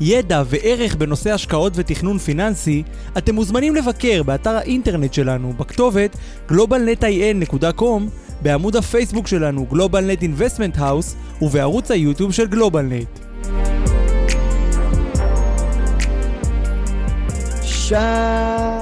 ידע וערך בנושא השקעות ותכנון פיננסי, אתם מוזמנים לבקר באתר האינטרנט שלנו בכתובת globalnetin.com, בעמוד הפייסבוק שלנו GlobalNet Investment House ובערוץ היוטיוב של GlobalNet. שלום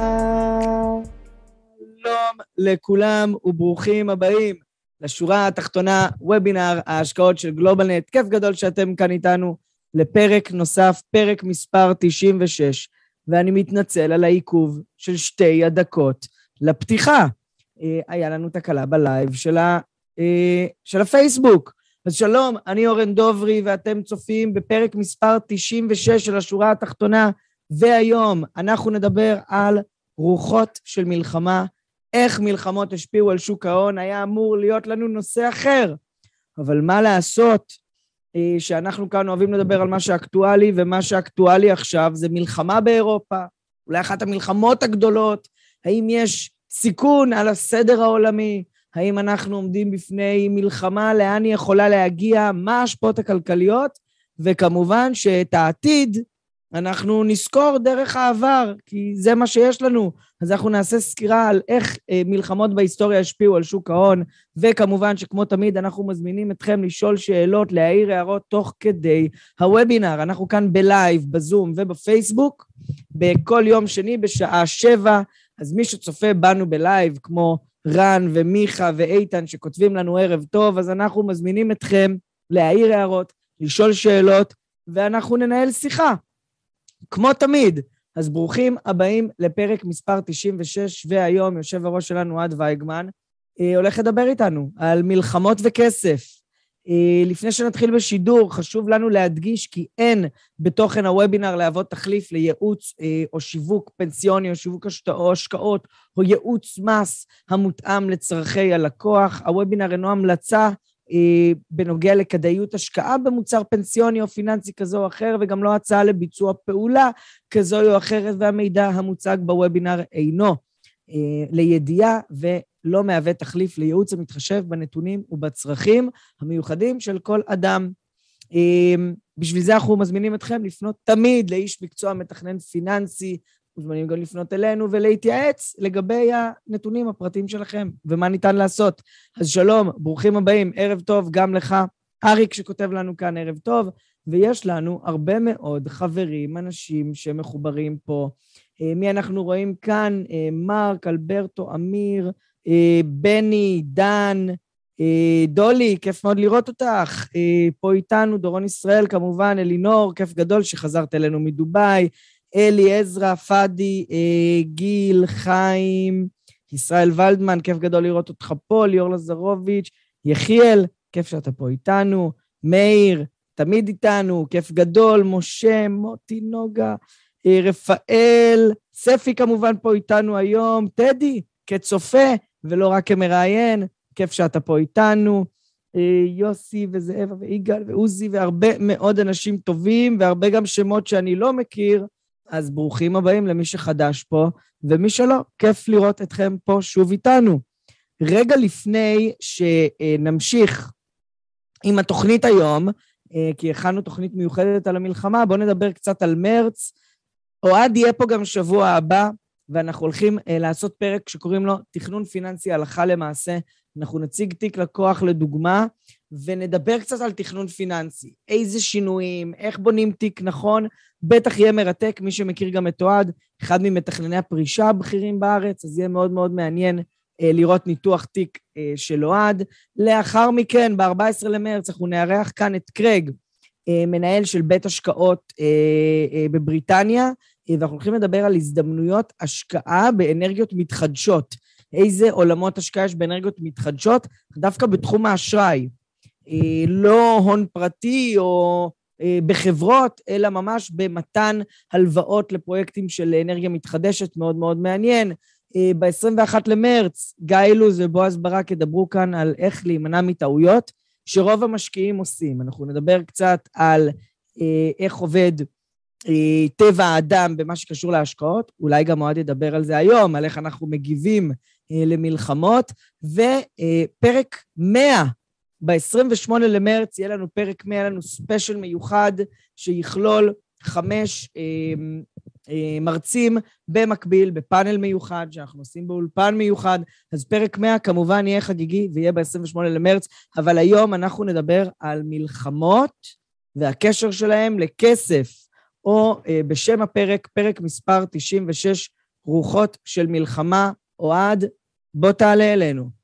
לכולם וברוכים הבאים לשורה התחתונה, וובינר ההשקעות של גלובלנט. כיף גדול שאתם כאן איתנו לפרק נוסף, פרק מספר 96, ואני מתנצל על העיכוב של שתי הדקות לפתיחה. אה, היה לנו תקלה בלייב של, ה, אה, של הפייסבוק. אז שלום, אני אורן דוברי, ואתם צופים בפרק מספר 96 של השורה התחתונה, והיום אנחנו נדבר על רוחות של מלחמה, איך מלחמות השפיעו על שוק ההון, היה אמור להיות לנו נושא אחר. אבל מה לעשות שאנחנו כאן אוהבים לדבר על מה שאקטואלי, ומה שאקטואלי עכשיו זה מלחמה באירופה, אולי אחת המלחמות הגדולות, האם יש סיכון על הסדר העולמי, האם אנחנו עומדים בפני מלחמה, לאן היא יכולה להגיע, מה ההשפעות הכלכליות, וכמובן שאת העתיד אנחנו נזכור דרך העבר, כי זה מה שיש לנו. אז אנחנו נעשה סקירה על איך אה, מלחמות בהיסטוריה השפיעו על שוק ההון, וכמובן שכמו תמיד אנחנו מזמינים אתכם לשאול שאלות, להעיר הערות תוך כדי הוובינר. אנחנו כאן בלייב, בזום ובפייסבוק, בכל יום שני בשעה שבע, אז מי שצופה בנו בלייב, כמו רן ומיכה ואיתן שכותבים לנו ערב טוב, אז אנחנו מזמינים אתכם להעיר הערות, לשאול שאלות, ואנחנו ננהל שיחה. כמו תמיד. אז ברוכים הבאים לפרק מספר 96, והיום יושב הראש שלנו אוהד וייגמן, אה, הולך לדבר איתנו על מלחמות וכסף. אה, לפני שנתחיל בשידור, חשוב לנו להדגיש כי אין בתוכן הוובינר להוות תחליף לייעוץ אה, או שיווק פנסיוני או שיווק השקעות או ייעוץ מס המותאם לצורכי הלקוח. הוובינר אינו המלצה בנוגע לכדאיות השקעה במוצר פנסיוני או פיננסי כזה או אחר, וגם לא הצעה לביצוע פעולה כזו או אחרת, והמידע המוצג בוובינר אינו אה, לידיעה ולא מהווה תחליף לייעוץ המתחשב בנתונים ובצרכים המיוחדים של כל אדם. אה, בשביל זה אנחנו מזמינים אתכם לפנות תמיד לאיש מקצוע מתכנן פיננסי מוזמנים גם לפנות אלינו ולהתייעץ לגבי הנתונים הפרטיים שלכם ומה ניתן לעשות. אז שלום, ברוכים הבאים, ערב טוב גם לך. אריק שכותב לנו כאן ערב טוב, ויש לנו הרבה מאוד חברים, אנשים שמחוברים פה. אה, מי אנחנו רואים כאן? אה, מרק, אלברטו, אמיר, אה, בני, דן, דולי, כיף מאוד לראות אותך. פה איתנו, דורון ישראל כמובן, אלינור, כיף גדול שחזרת אלינו מדובאי. אלי עזרא, פאדי, אה, גיל, חיים, ישראל ולדמן, כיף גדול לראות אותך פה, ליאור לזרוביץ', יחיאל, כיף שאתה פה איתנו, מאיר, תמיד איתנו, כיף גדול, משה, מוטי, נוגה, אה, רפאל, ספי כמובן פה איתנו היום, טדי, כצופה ולא רק כמראיין, כיף שאתה פה איתנו. אה, יוסי וזאבה ויגאל ועוזי והרבה מאוד אנשים טובים והרבה גם שמות שאני לא מכיר, אז ברוכים הבאים למי שחדש פה, ומי שלא, כיף לראות אתכם פה שוב איתנו. רגע לפני שנמשיך עם התוכנית היום, אה, כי הכנו תוכנית מיוחדת על המלחמה, בואו נדבר קצת על מרץ. אוהד יהיה פה גם שבוע הבא, ואנחנו הולכים אה, לעשות פרק שקוראים לו תכנון פיננסי הלכה למעשה. אנחנו נציג תיק לקוח לדוגמה, ונדבר קצת על תכנון פיננסי. איזה שינויים, איך בונים תיק נכון, בטח יהיה מרתק, מי שמכיר גם את אוהד, אחד ממתכנני הפרישה הבכירים בארץ, אז יהיה מאוד מאוד מעניין אה, לראות ניתוח תיק אה, של אוהד. לאחר מכן, ב-14 למרץ, אנחנו נארח כאן את קרג, אה, מנהל של בית השקעות אה, אה, בבריטניה, אה, ואנחנו הולכים לדבר על הזדמנויות השקעה באנרגיות מתחדשות. איזה עולמות השקעה יש באנרגיות מתחדשות, דווקא בתחום האשראי. אה, לא הון פרטי או אה, בחברות, אלא ממש במתן הלוואות לפרויקטים של אנרגיה מתחדשת, מאוד מאוד מעניין. אה, ב-21 למרץ, גיא אילוז ובועז ברק ידברו כאן על איך להימנע מטעויות שרוב המשקיעים עושים. אנחנו נדבר קצת על איך עובד טבע האדם במה שקשור להשקעות, אולי גם אוהד ידבר על זה היום, על איך אנחנו מגיבים למלחמות, ופרק 100, ב-28 למרץ יהיה לנו פרק 100, יהיה לנו ספיישל מיוחד שיכלול חמש מרצים במקביל, בפאנל מיוחד, שאנחנו עושים באולפן מיוחד. אז פרק 100 כמובן יהיה חגיגי ויהיה ב-28 למרץ, אבל היום אנחנו נדבר על מלחמות והקשר שלהם לכסף. או אה, בשם הפרק, פרק מספר 96, רוחות של מלחמה. אוהד, בוא תעלה אלינו.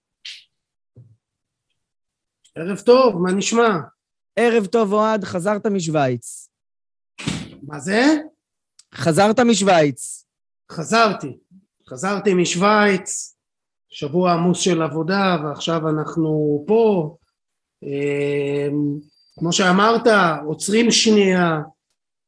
ערב טוב, מה נשמע? ערב טוב, אוהד, חזרת משוויץ. מה זה? חזרת משוויץ. חזרתי. חזרתי משוויץ, שבוע עמוס של עבודה, ועכשיו אנחנו פה. אה, כמו שאמרת, עוצרים שנייה,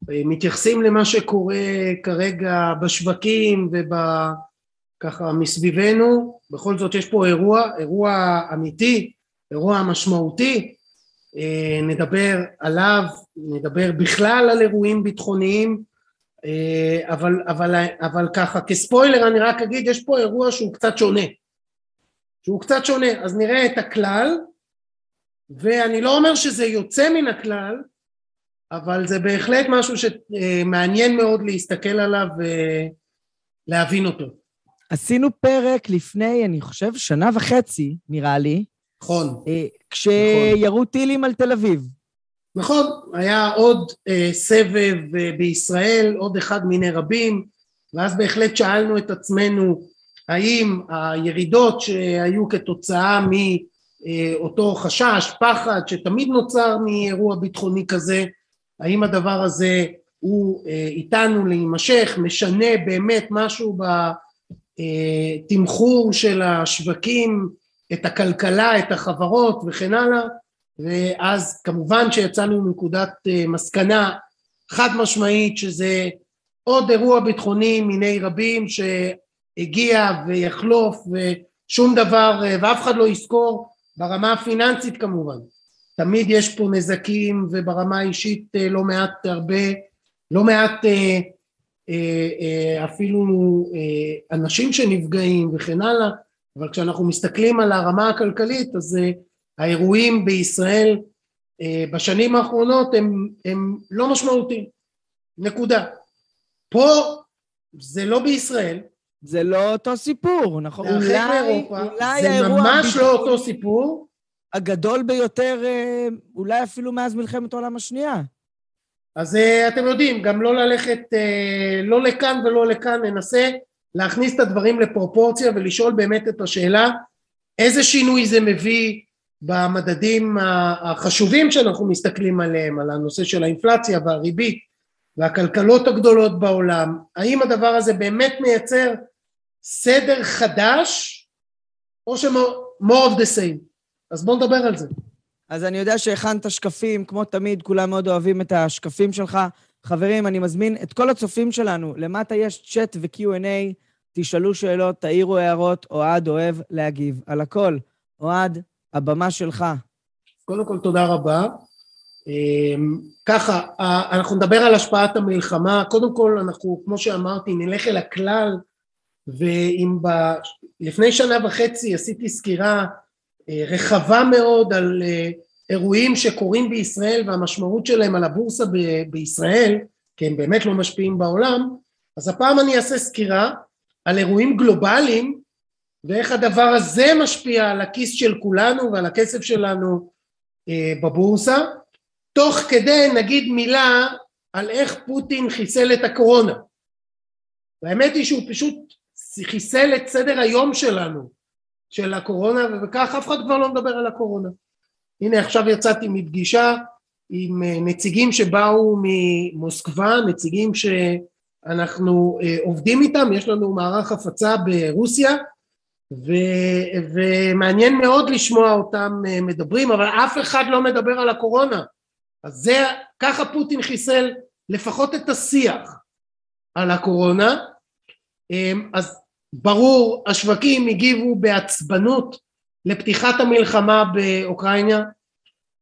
מתייחסים למה שקורה כרגע בשווקים וככה מסביבנו, בכל זאת יש פה אירוע, אירוע אמיתי, אירוע משמעותי, אה, נדבר עליו, נדבר בכלל על אירועים ביטחוניים, אה, אבל, אבל, אבל ככה כספוילר אני רק אגיד יש פה אירוע שהוא קצת שונה, שהוא קצת שונה, אז נראה את הכלל ואני לא אומר שזה יוצא מן הכלל, אבל זה בהחלט משהו שמעניין מאוד להסתכל עליו ולהבין אותו. עשינו פרק לפני, אני חושב, שנה וחצי, נראה לי. נכון. אה, כשירו נכון. טילים על תל אביב. נכון, היה עוד אה, סבב אה, בישראל, עוד אחד מיני רבים, ואז בהחלט שאלנו את עצמנו האם הירידות שהיו כתוצאה מאותו חשש, פחד, שתמיד נוצר מאירוע ביטחוני כזה, האם הדבר הזה הוא אה, איתנו להימשך, משנה באמת משהו בתמחור של השווקים, את הכלכלה, את החברות וכן הלאה, ואז כמובן שיצאנו מנקודת אה, מסקנה חד משמעית שזה עוד אירוע ביטחוני מיני רבים שהגיע ויחלוף ושום דבר אה, ואף אחד לא יזכור ברמה הפיננסית כמובן. תמיד יש פה נזקים וברמה האישית אה, לא מעט הרבה, לא מעט אפילו אנשים שנפגעים וכן הלאה, אבל כשאנחנו מסתכלים על הרמה הכלכלית אז האירועים בישראל בשנים האחרונות הם, הם לא משמעותיים, נקודה. פה זה לא בישראל. זה לא אותו סיפור, נכון? אולי, אולי זה ממש לא אותו סיפור. הגדול ביותר אה, אולי אפילו מאז מלחמת העולם השנייה. אז אה, אתם יודעים, גם לא ללכת אה, לא לכאן ולא לכאן, ננסה להכניס את הדברים לפרופורציה ולשאול באמת את השאלה איזה שינוי זה מביא במדדים החשובים שאנחנו מסתכלים עליהם, על הנושא של האינפלציה והריבית והכלכלות הגדולות בעולם, האם הדבר הזה באמת מייצר סדר חדש או ש- more of the same? אז בואו נדבר על זה. אז אני יודע שהכנת שקפים, כמו תמיד, כולם מאוד אוהבים את השקפים שלך. חברים, אני מזמין את כל הצופים שלנו, למטה יש צ'אט ו-Q&A, תשאלו שאלות, תעירו הערות, אוהד אוהב להגיב על הכל. אוהד, הבמה שלך. קודם כל, תודה רבה. אמ, ככה, אנחנו נדבר על השפעת המלחמה. קודם כל, אנחנו, כמו שאמרתי, נלך אל הכלל, ואם ב... לפני שנה וחצי עשיתי סקירה אה, רחבה מאוד על אה, אירועים שקורים בישראל והמשמעות שלהם על הבורסה ב- בישראל, כי הם באמת לא משפיעים בעולם, אז הפעם אני אעשה סקירה על אירועים גלובליים ואיך הדבר הזה משפיע על הכיס של כולנו ועל הכסף שלנו אה, בבורסה, תוך כדי נגיד מילה על איך פוטין חיסל את הקורונה. והאמת היא שהוא פשוט חיסל את סדר היום שלנו של הקורונה וכך אף אחד כבר לא מדבר על הקורונה. הנה עכשיו יצאתי מפגישה עם אה, נציגים שבאו ממוסקבה, נציגים שאנחנו אה, עובדים איתם, יש לנו מערך הפצה ברוסיה ו, ומעניין מאוד לשמוע אותם אה, מדברים, אבל אף אחד לא מדבר על הקורונה. אז זה, ככה פוטין חיסל לפחות את השיח על הקורונה, אז ברור השווקים הגיבו בעצבנות לפתיחת המלחמה באוקראינה,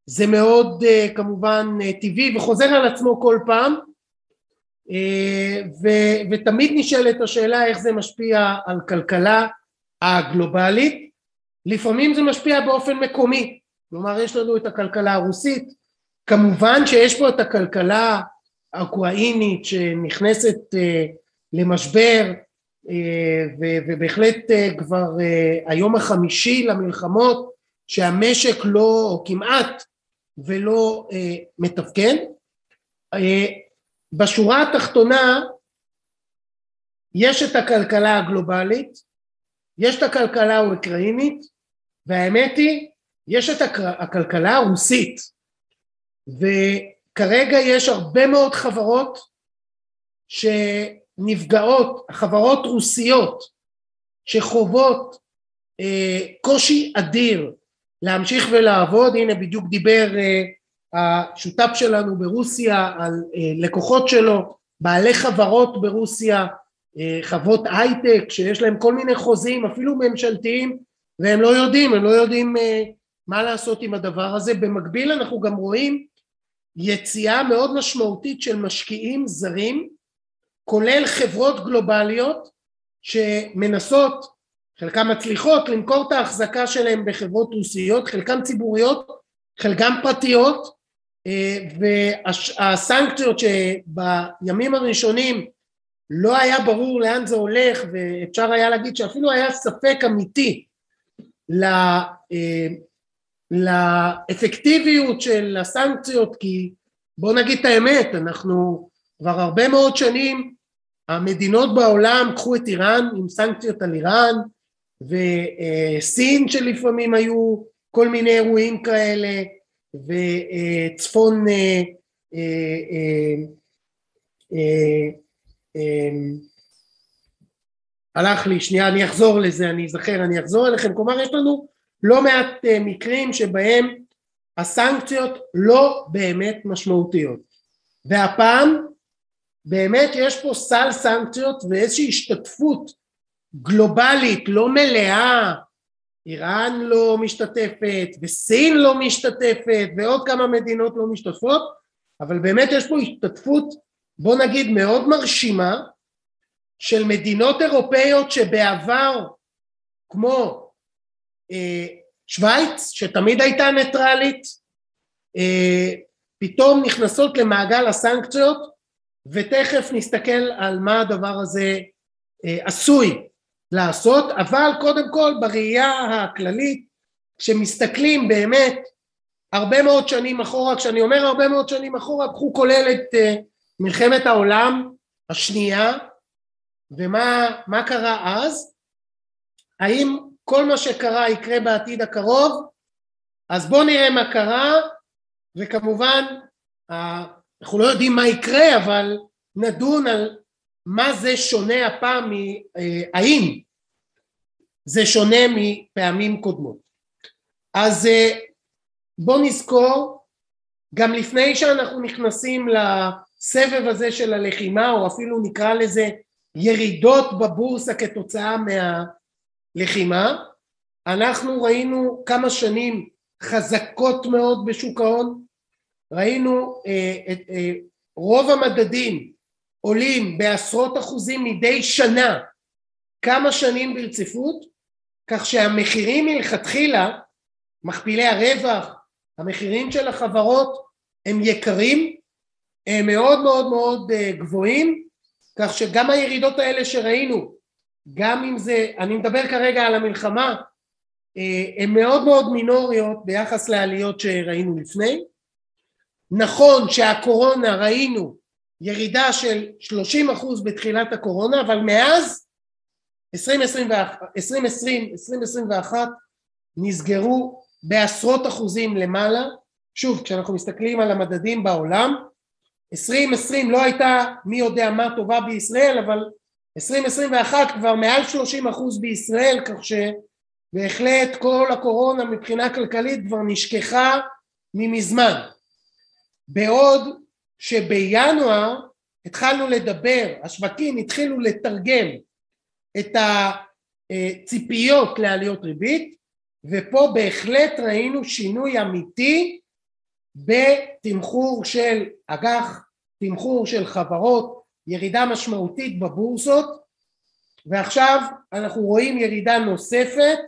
זה מאוד אה, כמובן אה, טבעי וחוזר על עצמו כל פעם. אה, ו, ותמיד נשאלת השאלה איך זה משפיע על כלכלה הגלובלית. לפעמים זה משפיע באופן מקומי. כלומר יש לנו את הכלכלה הרוסית. כמובן שיש פה את הכלכלה האוקראינית שנכנסת למשבר ובהחלט כבר היום החמישי למלחמות שהמשק לא או כמעט ולא מתפקד בשורה התחתונה יש את הכלכלה הגלובלית, יש את הכלכלה האוקראינית, והאמת היא, יש את הכלכלה הרוסית, וכרגע יש הרבה מאוד חברות שנפגעות, חברות רוסיות שחוות אה, קושי אדיר להמשיך ולעבוד, הנה בדיוק דיבר אה, השותף שלנו ברוסיה, על אה, לקוחות שלו, בעלי חברות ברוסיה, אה, חברות הייטק שיש להם כל מיני חוזים אפילו ממשלתיים והם לא יודעים, הם לא יודעים אה, מה לעשות עם הדבר הזה. במקביל אנחנו גם רואים יציאה מאוד משמעותית של משקיעים זרים כולל חברות גלובליות שמנסות, חלקן מצליחות למכור את ההחזקה שלהם בחברות רוסיות, חלקן ציבוריות, חלקן פרטיות והסנקציות שבימים הראשונים לא היה ברור לאן זה הולך ואפשר היה להגיד שאפילו היה ספק אמיתי אה, לאפקטיביות של הסנקציות כי בוא נגיד את האמת אנחנו כבר הרבה מאוד שנים המדינות בעולם קחו את איראן עם סנקציות על איראן וסין שלפעמים היו כל מיני אירועים כאלה וצפון אה, אה, אה, הלך לי, שנייה אני אחזור לזה, אני אזכר, אני אחזור אליכם, כלומר יש לנו לא מעט מקרים שבהם הסנקציות לא באמת משמעותיות. והפעם באמת יש פה סל סנקציות ואיזושהי השתתפות גלובלית לא מלאה. איראן לא משתתפת וסין לא משתתפת ועוד כמה מדינות לא משתתפות אבל באמת יש פה השתתפות בוא נגיד מאוד מרשימה של מדינות אירופאיות שבעבר כמו אה, שווייץ שתמיד הייתה ניטרלית אה, פתאום נכנסות למעגל הסנקציות ותכף נסתכל על מה הדבר הזה אה, עשוי לעשות, אבל קודם כל בראייה הכללית, כשמסתכלים באמת הרבה מאוד שנים אחורה, כשאני אומר הרבה מאוד שנים אחורה, קחו כולל את uh, מלחמת העולם השנייה, ומה קרה אז? האם כל מה שקרה יקרה בעתיד הקרוב? אז בואו נראה מה קרה, וכמובן אנחנו לא יודעים מה יקרה, אבל נדון על מה זה שונה הפעם, האם זה שונה מפעמים קודמות. אז אה, בואו נזכור, גם לפני שאנחנו נכנסים לסבב הזה של הלחימה, או אפילו נקרא לזה ירידות בבורסה כתוצאה מהלחימה, אנחנו ראינו כמה שנים חזקות מאוד בשוק ההון, ראינו אה, את אה, רוב המדדים עולים בעשרות אחוזים מדי שנה. כמה שנים ברציפות? כך שהמחירים מלכתחילה מכפילי הרווח המחירים של החברות הם יקרים הם מאוד מאוד מאוד אה, גבוהים. כך שגם הירידות האלה שראינו גם אם זה אני מדבר כרגע על המלחמה אה, הן מאוד מאוד מינוריות ביחס לעליות שראינו לפני נכון שהקורונה ראינו ירידה של 30 אחוז בתחילת הקורונה, אבל מאז 2020, 2021 נסגרו בעשרות אחוזים למעלה. שוב, כשאנחנו מסתכלים על המדדים בעולם, 2020 לא הייתה מי יודע מה טובה בישראל, אבל 2021 כבר מעל 30 אחוז בישראל, כך שבהחלט כל הקורונה מבחינה כלכלית כבר נשכחה ממזמן. בעוד שבינואר התחלנו לדבר, השווקים התחילו לתרגם את הציפיות לעליות ריבית ופה בהחלט ראינו שינוי אמיתי בתמחור של אג"ח, תמחור של חברות, ירידה משמעותית בבורסות ועכשיו אנחנו רואים ירידה נוספת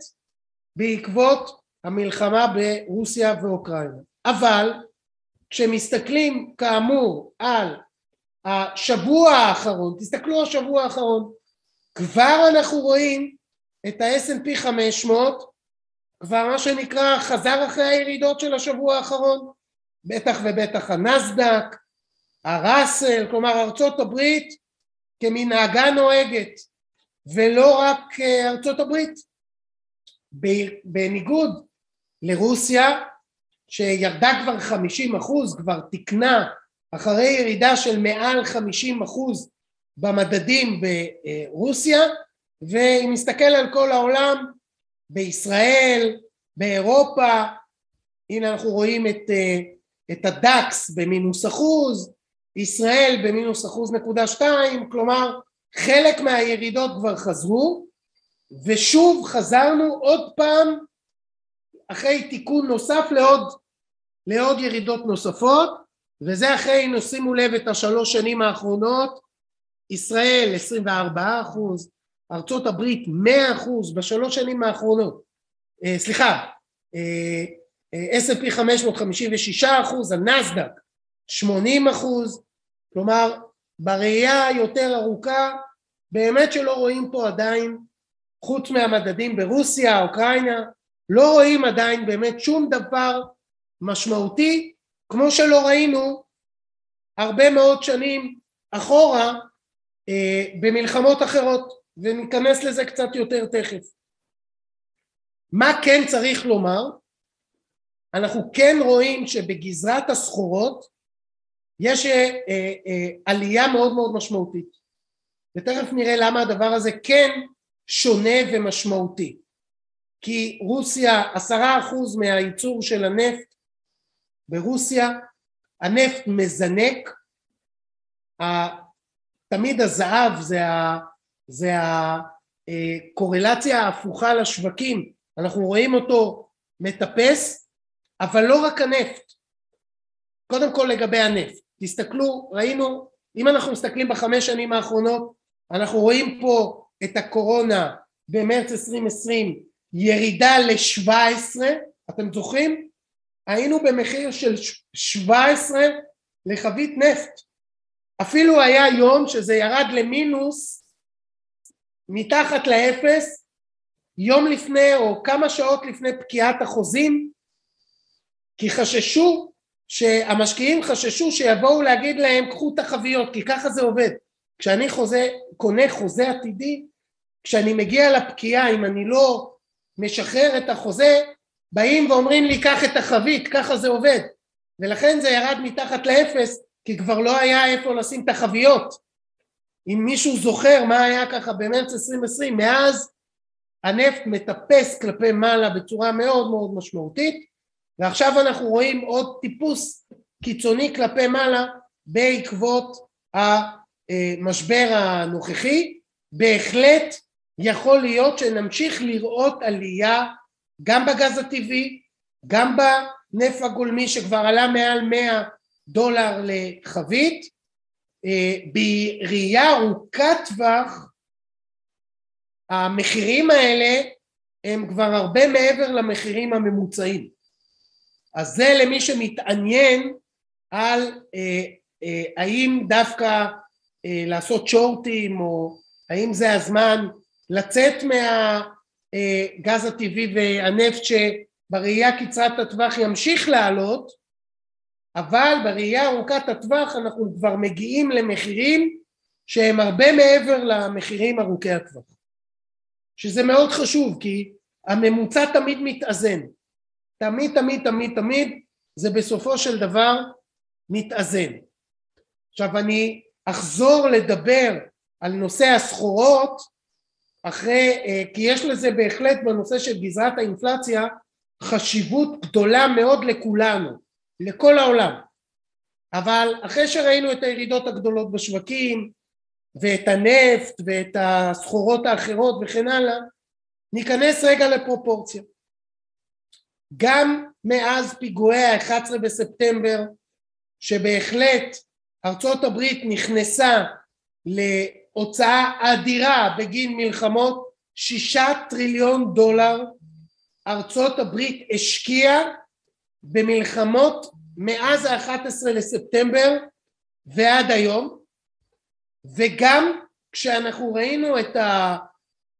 בעקבות המלחמה ברוסיה ואוקראינה. אבל כשמסתכלים כאמור על השבוע האחרון, תסתכלו השבוע האחרון, כבר אנחנו רואים את ה-S&P 500 כבר מה שנקרא חזר אחרי הירידות של השבוע האחרון, בטח ובטח הנסדק, הראסל, כלומר ארצות הברית כמנהגה נוהגת ולא רק אה, ארצות הברית. בניגוד לרוסיה שירדה כבר 50 אחוז, כבר תיקנה אחרי ירידה של מעל 50 אחוז במדדים ברוסיה ואם נסתכל על כל העולם בישראל, באירופה, הנה אנחנו רואים את, אה, את הדקס במינוס אחוז, ישראל במינוס אחוז נקודה שתיים, כלומר חלק מהירידות כבר חזרו ושוב חזרנו עוד פעם אחרי תיקון נוסף לעוד, לעוד ירידות נוספות וזה אחרי, שימו לב את השלוש שנים האחרונות, ישראל 24 אחוז, ארצות הברית 100 אחוז בשלוש שנים האחרונות, אה, סליחה, S&P 556 אחוז, הנסדק 80 אחוז, כלומר בראייה היותר ארוכה באמת שלא רואים פה עדיין חוץ מהמדדים ברוסיה, אוקראינה, לא רואים עדיין באמת שום דבר משמעותי כמו שלא ראינו הרבה מאוד שנים אחורה אה, במלחמות אחרות וניכנס לזה קצת יותר תכף. מה כן צריך לומר? אנחנו כן רואים שבגזרת הסחורות יש אה, אה, אה, עלייה מאוד מאוד משמעותית ותכף נראה למה הדבר הזה כן שונה ומשמעותי כי רוסיה עשרה אחוז מהייצור של הנפט ברוסיה הנפט מזנק תמיד הזהב זה זה הקורלציה ההפוכה לשווקים, אנחנו רואים אותו מטפס, אבל לא רק הנפט. קודם כל לגבי הנפט, תסתכלו, ראינו, אם אנחנו מסתכלים בחמש שנים האחרונות, אנחנו רואים פה את הקורונה במרץ 2020 ירידה ל-17, אתם זוכרים? היינו במחיר של 17 לחבית נפט. אפילו היה יום שזה ירד למינוס מתחת לאפס יום לפני או כמה שעות לפני פקיעת החוזים כי חששו שהמשקיעים חששו שיבואו להגיד להם קחו את החביות כי ככה זה עובד כשאני חוזה, קונה חוזה עתידי כשאני מגיע לפקיעה אם אני לא משחרר את החוזה באים ואומרים לי קח את החבית ככה זה עובד. ולכן זה ירד מתחת לאפס כי כבר לא היה איפה לשים את החביות. אם מישהו זוכר מה היה ככה במרץ 2020, מאז הנפט מטפס כלפי מעלה בצורה מאוד מאוד משמעותית ועכשיו אנחנו רואים עוד טיפוס קיצוני כלפי מעלה בעקבות המשבר הנוכחי. בהחלט יכול להיות שנמשיך לראות עלייה גם בגז הטבעי גם בנפט הגולמי שכבר עלה מעל 100 דולר לחבית אה, בראייה ארוכת טווח המחירים האלה הם כבר הרבה מעבר למחירים הממוצעים. אז זה למי שמתעניין על אה, אה, האם דווקא אה, לעשות שורטים או האם זה הזמן לצאת מהגז הטבעי והנפט שבראייה קצרת הטווח ימשיך לעלות אבל בראייה ארוכת הטווח אנחנו כבר מגיעים למחירים שהם הרבה מעבר למחירים ארוכי הטווח. שזה מאוד חשוב כי הממוצע תמיד מתאזן. תמיד תמיד תמיד תמיד זה בסופו של דבר מתאזן. עכשיו אני אחזור לדבר על נושא הסחורות אחרי, אה, כי יש לזה בהחלט בנושא של גזרת האינפלציה חשיבות גדולה מאוד לכולנו לכל העולם. אבל אחרי שראינו את הירידות הגדולות בשווקים ואת הנפט ואת הסחורות האחרות וכן הלאה, ניכנס רגע לפרופורציה. גם מאז פיגועי ה-11 בספטמבר, שבהחלט ארצות הברית נכנסה להוצאה אדירה בגין מלחמות, שישה טריליון דולר ארצות הברית השקיעה במלחמות מאז ה-11 לספטמבר ועד היום, וגם כשאנחנו ראינו את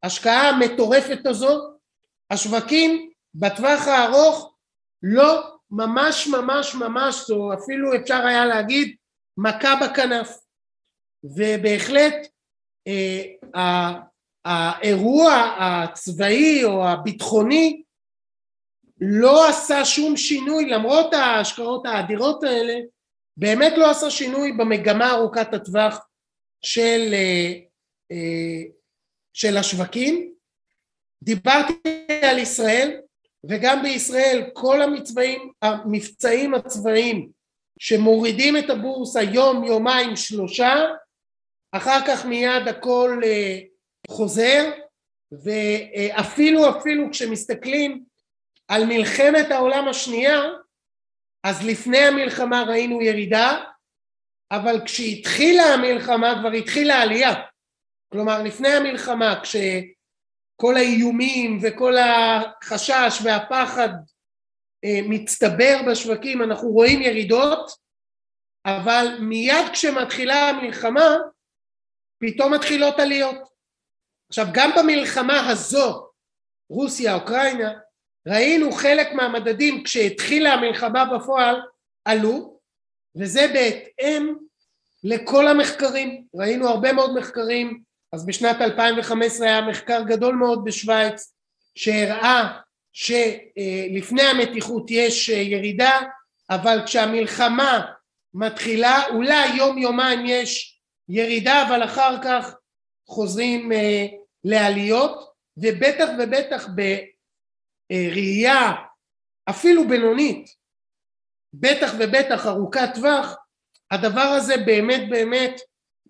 ההשקעה המטורפת הזו, השווקים בטווח הארוך לא ממש ממש ממש, או אפילו אפשר היה להגיד מכה בכנף. ובהחלט האירוע הצבאי או הביטחוני לא עשה שום שינוי למרות ההשקעות האדירות האלה באמת לא עשה שינוי במגמה ארוכת הטווח של, אה, אה, של השווקים. דיברתי על ישראל וגם בישראל כל המצבעים, המבצעים הצבאיים שמורידים את הבורסה יום יומיים שלושה אחר כך מיד הכל אה, חוזר ואפילו אפילו כשמסתכלים על מלחמת העולם השנייה אז לפני המלחמה ראינו ירידה אבל כשהתחילה המלחמה כבר התחילה עלייה כלומר לפני המלחמה כשכל האיומים וכל החשש והפחד אה, מצטבר בשווקים אנחנו רואים ירידות אבל מיד כשמתחילה המלחמה פתאום מתחילות עליות. עכשיו גם במלחמה הזו רוסיה אוקראינה ראינו חלק מהמדדים כשהתחילה המלחמה בפועל עלו וזה בהתאם לכל המחקרים. ראינו הרבה מאוד מחקרים אז בשנת 2015 היה מחקר גדול מאוד בשוויץ שהראה שלפני המתיחות יש ירידה אבל כשהמלחמה מתחילה אולי יום יומיים יש ירידה אבל אחר כך חוזרים לעליות ובטח ובטח בראייה אפילו בינונית בטח ובטח ארוכת טווח הדבר הזה באמת באמת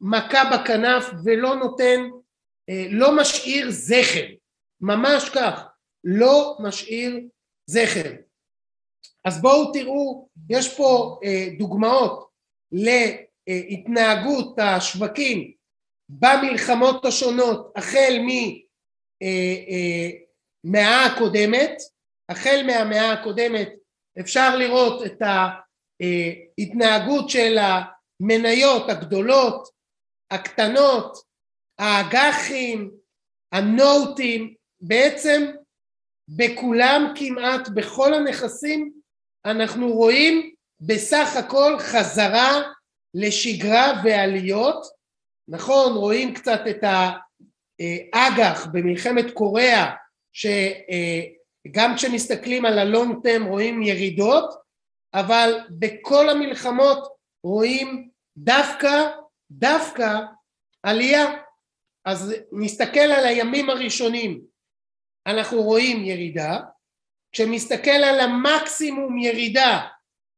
מכה בכנף ולא נותן לא משאיר זכר. ממש כך לא משאיר זכר. אז בואו תראו יש פה דוגמאות להתנהגות השווקים במלחמות השונות החל מהמאה אה, הקודמת, החל מהמאה הקודמת אפשר לראות את ההתנהגות של המניות הגדולות, הקטנות, האג"חים, הנוטים, בעצם בכולם כמעט, בכל הנכסים, אנחנו רואים בסך הכל חזרה לשגרה ועליות נכון רואים קצת את האג"ח במלחמת קוריאה שגם כשמסתכלים על הלונג טם רואים ירידות אבל בכל המלחמות רואים דווקא דווקא עלייה. אז נסתכל על הימים הראשונים אנחנו רואים ירידה. כשמסתכל על המקסימום ירידה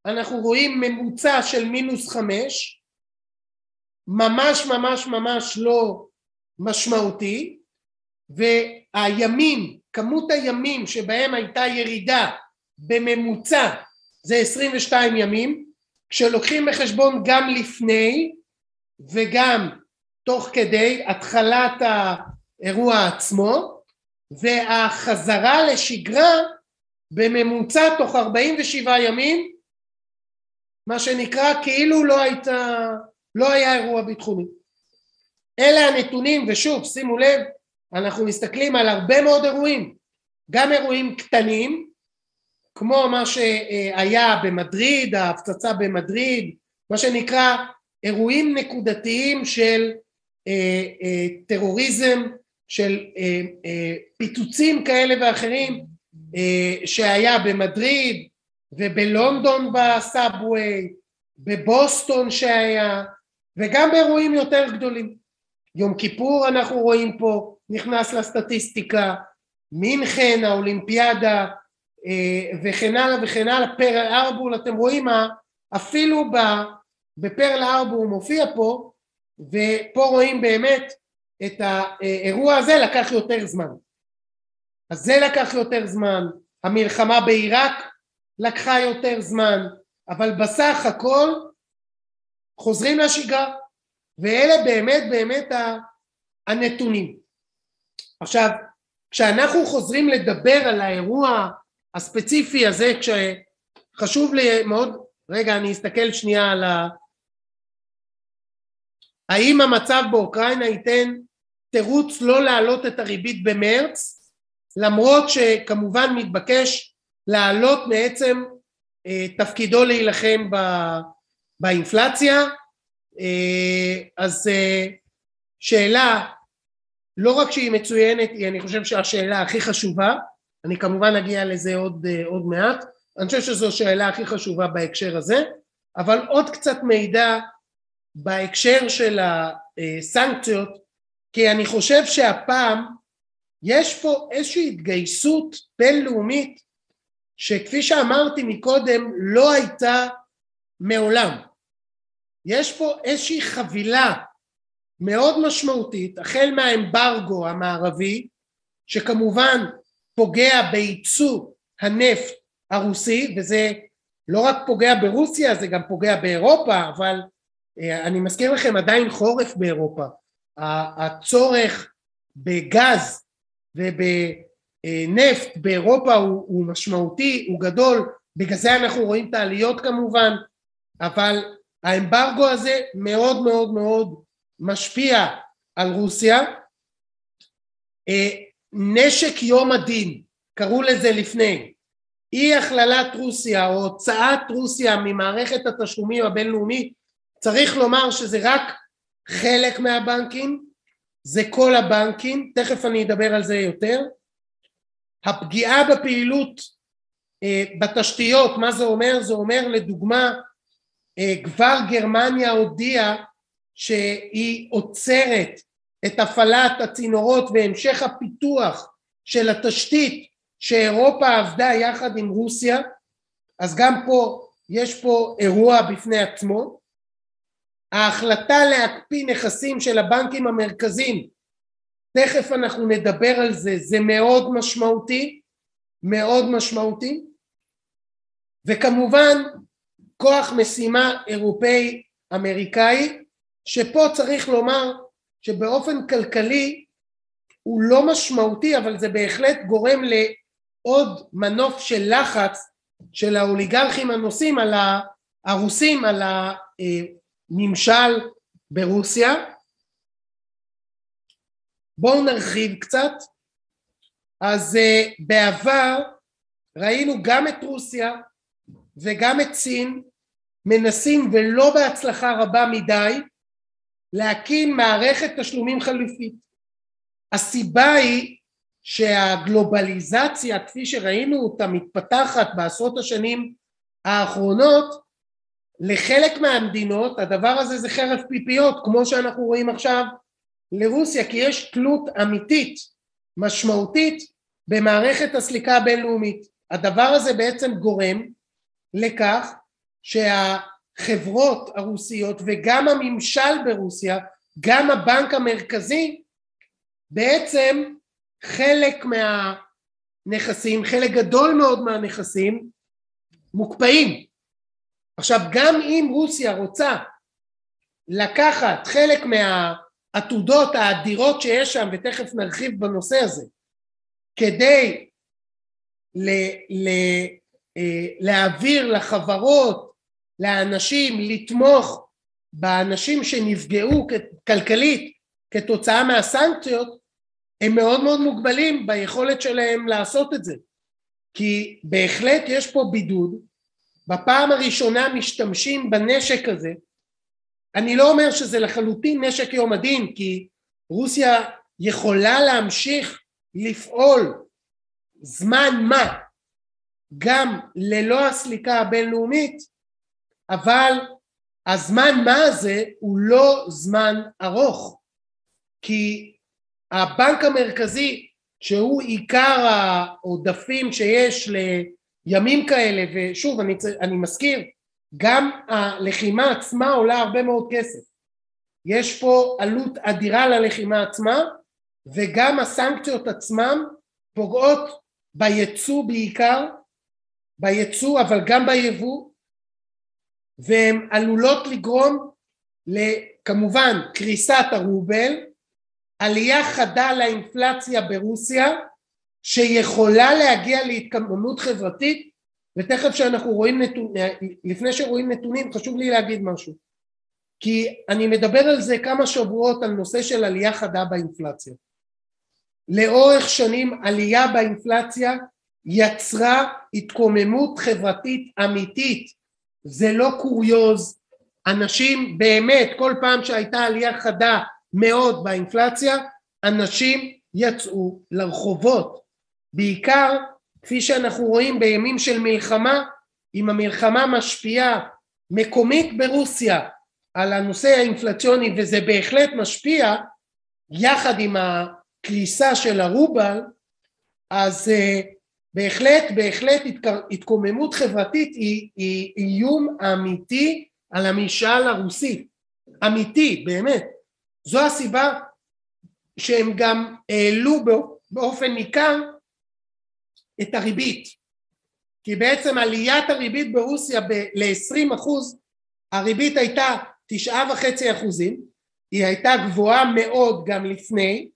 אנחנו רואים ממוצע של מינוס חמש ממש ממש ממש לא משמעותי והימים, כמות הימים שבהם הייתה ירידה בממוצע זה 22 ימים כשלוקחים בחשבון גם לפני וגם תוך כדי התחלת האירוע עצמו והחזרה לשגרה בממוצע תוך 47 ימים מה שנקרא כאילו לא הייתה לא היה אירוע ביטחוני. אלה הנתונים ושוב שימו לב אנחנו מסתכלים על הרבה מאוד אירועים גם אירועים קטנים כמו מה שהיה במדריד ההפצצה במדריד מה שנקרא אירועים נקודתיים של אה, אה, טרוריזם של אה, אה, פיצוצים כאלה ואחרים אה, שהיה במדריד ובלונדון בסאבווי בבוסטון שהיה וגם באירועים יותר גדולים. יום כיפור אנחנו רואים פה נכנס לסטטיסטיקה, מינכן, האולימפיאדה אה, וכן הלאה וכן הלאה, פר ארבול, אתם רואים אפילו בפרל הארבור הוא מופיע פה, ופה רואים באמת את האירוע הזה לקח יותר זמן. אז זה לקח יותר זמן, המלחמה בעיראק לקחה יותר זמן, אבל בסך הכל חוזרים לשגרה, ואלה באמת באמת הנתונים. עכשיו, כשאנחנו חוזרים לדבר על האירוע הספציפי הזה, כשחשוב לי מאוד, רגע אני אסתכל שנייה על ה... האם המצב באוקראינה ייתן תירוץ לא להעלות את הריבית במרץ, למרות שכמובן מתבקש להעלות מעצם אה, תפקידו להילחם באינפלציה, אה, אז אה, שאלה לא רק שהיא מצוינת, היא אני חושב שהשאלה הכי חשובה, אני כמובן אגיע לזה עוד, עוד מעט, אני חושב שזו השאלה הכי חשובה בהקשר הזה, אבל עוד קצת מידע בהקשר של הסנקציות, כי אני חושב שהפעם יש פה איזושהי התגייסות בינלאומית שכפי שאמרתי מקודם לא הייתה מעולם. יש פה איזושהי חבילה מאוד משמעותית, החל מהאמברגו המערבי, שכמובן פוגע בייצוא הנפט הרוסי, וזה לא רק פוגע ברוסיה, זה גם פוגע באירופה, אבל אה, אני מזכיר לכם עדיין חורף באירופה. הצורך בגז ובנפט באירופה הוא, הוא משמעותי, הוא גדול, בגלל זה אנחנו רואים את העליות כמובן, אבל האמברגו הזה מאוד מאוד מאוד משפיע על רוסיה. אה, נשק יום הדין, קראו לזה לפני, אי הכללת רוסיה או הוצאת רוסיה ממערכת התשלומים הבינלאומית, צריך לומר שזה רק חלק מהבנקים, זה כל הבנקים, תכף אני אדבר על זה יותר. הפגיעה בפעילות אה, בתשתיות, מה זה אומר? זה אומר לדוגמה אה, כבר גרמניה הודיעה שהיא עוצרת את הפעלת הצינורות והמשך הפיתוח של התשתית שאירופה עבדה יחד עם רוסיה, אז גם פה יש פה אירוע בפני עצמו. ההחלטה להקפיא נכסים של הבנקים המרכזיים, תכף אנחנו נדבר על זה, זה מאוד משמעותי, מאוד משמעותי, וכמובן כוח משימה אירופאי אמריקאי שפה צריך לומר שבאופן כלכלי הוא לא משמעותי אבל זה בהחלט גורם לעוד מנוף של לחץ של האוליגרכים הנוסעים על הרוסים על הממשל ברוסיה בואו נרחיב קצת אז בעבר ראינו גם את רוסיה וגם את סין מנסים ולא בהצלחה רבה מדי להקים מערכת תשלומים חליפית. הסיבה היא שהגלובליזציה כפי שראינו אותה מתפתחת בעשרות השנים האחרונות לחלק מהמדינות הדבר הזה זה חרב פיפיות כמו שאנחנו רואים עכשיו לרוסיה כי יש תלות אמיתית משמעותית במערכת הסליקה הבינלאומית הדבר הזה בעצם גורם לכך שהחברות הרוסיות וגם הממשל ברוסיה, גם הבנק המרכזי, בעצם חלק מהנכסים, חלק גדול מאוד מהנכסים מוקפאים. עכשיו גם אם רוסיה רוצה לקחת חלק מהעתודות האדירות שיש שם ותכף נרחיב בנושא הזה כדי ל, ל, אה, להעביר לחברות לאנשים לתמוך באנשים שנפגעו כלכלית כתוצאה מהסנקציות הם מאוד מאוד מוגבלים ביכולת שלהם לעשות את זה. כי בהחלט יש פה בידוד בפעם הראשונה משתמשים בנשק הזה אני לא אומר שזה לחלוטין נשק יום הדין כי רוסיה יכולה להמשיך לפעול זמן מה גם ללא הסליקה הבינלאומית אבל הזמן מה הזה הוא לא זמן ארוך כי הבנק המרכזי שהוא עיקר העודפים שיש לימים כאלה ושוב אני, אני מזכיר גם הלחימה עצמה עולה הרבה מאוד כסף. יש פה עלות אדירה ללחימה עצמה, וגם הסנקציות עצמם פוגעות ביצוא בעיקר, ביצוא אבל גם ביבוא, והן עלולות לגרום לכמובן קריסת הרובל, עלייה חדה לאינפלציה ברוסיה, שיכולה להגיע להתקממות חברתית, ותכף כשאנחנו רואים נתונים, לפני שרואים נתונים חשוב לי להגיד משהו, כי אני מדבר על זה כמה שבועות על נושא של עלייה חדה באינפלציה. לאורך שנים עלייה באינפלציה יצרה התקוממות חברתית אמיתית, זה לא קוריוז, אנשים באמת כל פעם שהייתה עלייה חדה מאוד באינפלציה, אנשים יצאו לרחובות, בעיקר כפי שאנחנו רואים בימים של מלחמה, אם המלחמה משפיעה מקומית ברוסיה על הנושא האינפלציוני וזה בהחלט משפיע יחד עם הקריסה של הרובל אז uh, בהחלט בהחלט התקוממות חברתית היא, היא איום אמיתי על המשאל הרוסי. אמיתי באמת. זו הסיבה שהם גם העלו באופן ניכר את הריבית. כי בעצם עליית הריבית ברוסיה ל-20 אחוז הריבית הייתה תשעה וחצי אחוזים היא הייתה גבוהה מאוד גם לפני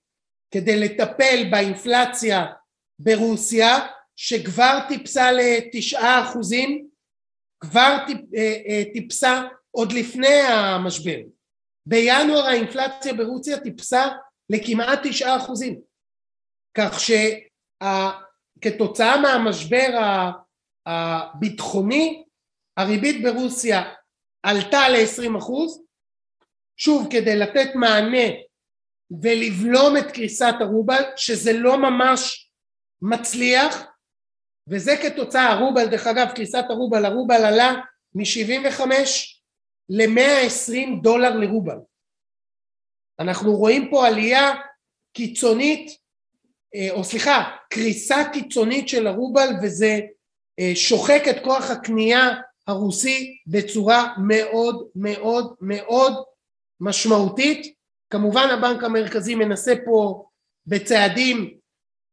כדי לטפל באינפלציה ברוסיה שכבר טיפסה לתשעה אחוזים כבר אה, אה, טיפסה עוד לפני המשבר. בינואר האינפלציה ברוסיה טיפסה לכמעט תשעה אחוזים. כך שכתוצאה מהמשבר הביטחוני הריבית ברוסיה עלתה ל-20. אחוז שוב כדי לתת מענה ולבלום את קריסת הרובל שזה לא ממש מצליח וזה כתוצאה הרובל דרך אגב קריסת הרובל הרובל עלה מ-75 ל-120 דולר לרובל. אנחנו רואים פה עלייה קיצונית או סליחה קריסה קיצונית של הרובל וזה אה, שוחק את כוח הקנייה הרוסי בצורה מאוד מאוד מאוד משמעותית. כמובן הבנק המרכזי מנסה פה בצעדים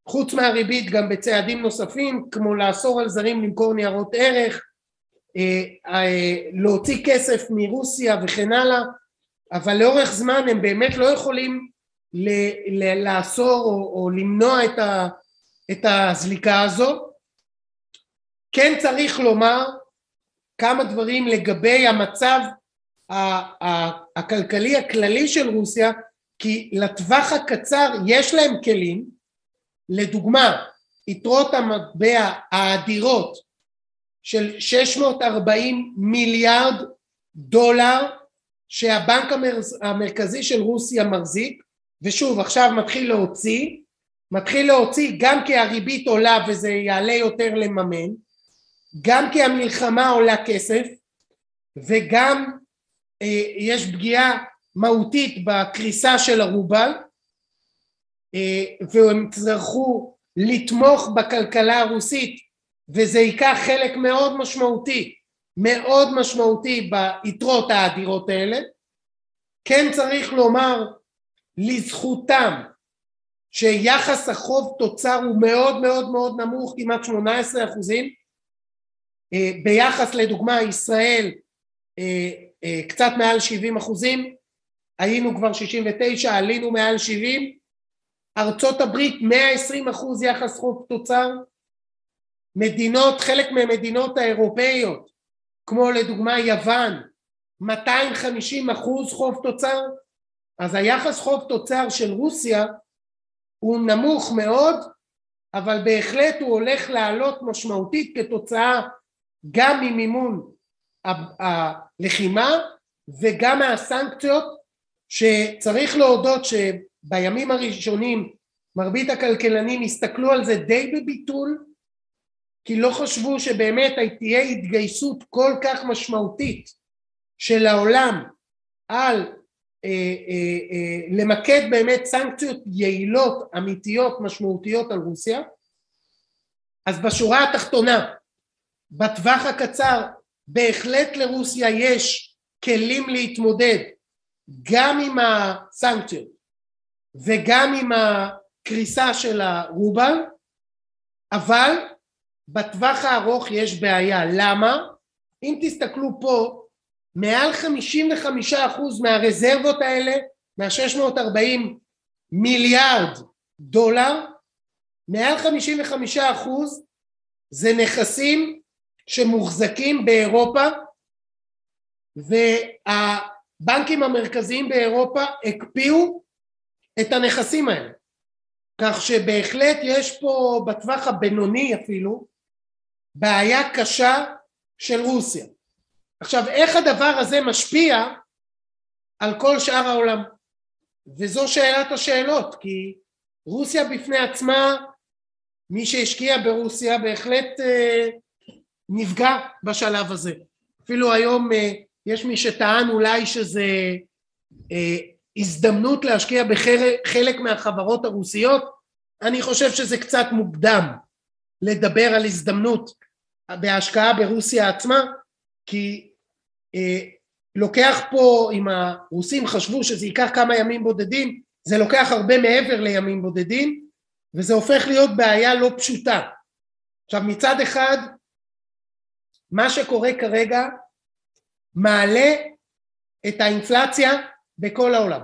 חוץ מהריבית גם בצעדים נוספים כמו לאסור על זרים למכור ניירות ערך אה, אה, להוציא כסף מרוסיה וכן הלאה אבל לאורך זמן הם באמת לא יכולים לאסור או, או למנוע את, ה, את הזליקה הזו. כן צריך לומר כמה דברים לגבי המצב הכלכלי הכללי של רוסיה כי לטווח הקצר יש להם כלים. לדוגמה יתרות המטבע האדירות של 640 מיליארד דולר שהבנק המרכזי של רוסיה מחזיק ושוב עכשיו מתחיל להוציא מתחיל להוציא גם כי הריבית עולה וזה יעלה יותר לממן גם כי המלחמה עולה כסף וגם אה, יש פגיעה מהותית בקריסה של הרובל אה, והם יצטרכו לתמוך בכלכלה הרוסית וזה ייקח חלק מאוד משמעותי מאוד משמעותי ביתרות האדירות האלה. כן צריך לומר לזכותם שיחס החוב תוצר הוא מאוד מאוד מאוד נמוך כמעט 18 אחוזים. אה, ביחס לדוגמה ישראל אה, אה, קצת מעל 70 אחוזים. היינו כבר 69 עלינו מעל 70 ארצות הברית 120 אחוז יחס חוב תוצר. מדינות חלק מהמדינות האירופאיות כמו לדוגמה יוון 250 אחוז חוב תוצר אז היחס חוב תוצר של רוסיה הוא נמוך מאוד אבל בהחלט הוא הולך לעלות משמעותית כתוצאה גם ממימון הלחימה וגם מהסנקציות שצריך להודות שבימים הראשונים מרבית הכלכלנים הסתכלו על זה די בביטול כי לא חשבו שבאמת תהיה התגייסות כל כך משמעותית של העולם על למקד באמת סנקציות יעילות אמיתיות משמעותיות על רוסיה אז בשורה התחתונה בטווח הקצר בהחלט לרוסיה יש כלים להתמודד גם עם הסנקציות וגם עם הקריסה של הרובל, אבל בטווח הארוך יש בעיה. למה? אם תסתכלו פה, מעל 55% מהרזרבות האלה, מה-640 מיליארד דולר, מעל 55% זה נכסים שמוחזקים באירופה והבנקים המרכזיים באירופה הקפיאו את הנכסים האלה כך שבהחלט יש פה בטווח הבינוני אפילו בעיה קשה של רוסיה. עכשיו איך הדבר הזה משפיע על כל שאר העולם? וזו שאלת השאלות כי רוסיה בפני עצמה מי שהשקיע ברוסיה בהחלט אה, נפגע בשלב הזה. אפילו היום אה, יש מי שטען אולי שזה אה, הזדמנות להשקיע בחלק מהחברות הרוסיות, אני חושב שזה קצת מוקדם לדבר על הזדמנות בהשקעה ברוסיה עצמה, כי אה, לוקח פה, אם הרוסים חשבו שזה ייקח כמה ימים בודדים, זה לוקח הרבה מעבר לימים בודדים, וזה הופך להיות בעיה לא פשוטה. עכשיו מצד אחד מה שקורה כרגע מעלה את האינפלציה בכל העולם.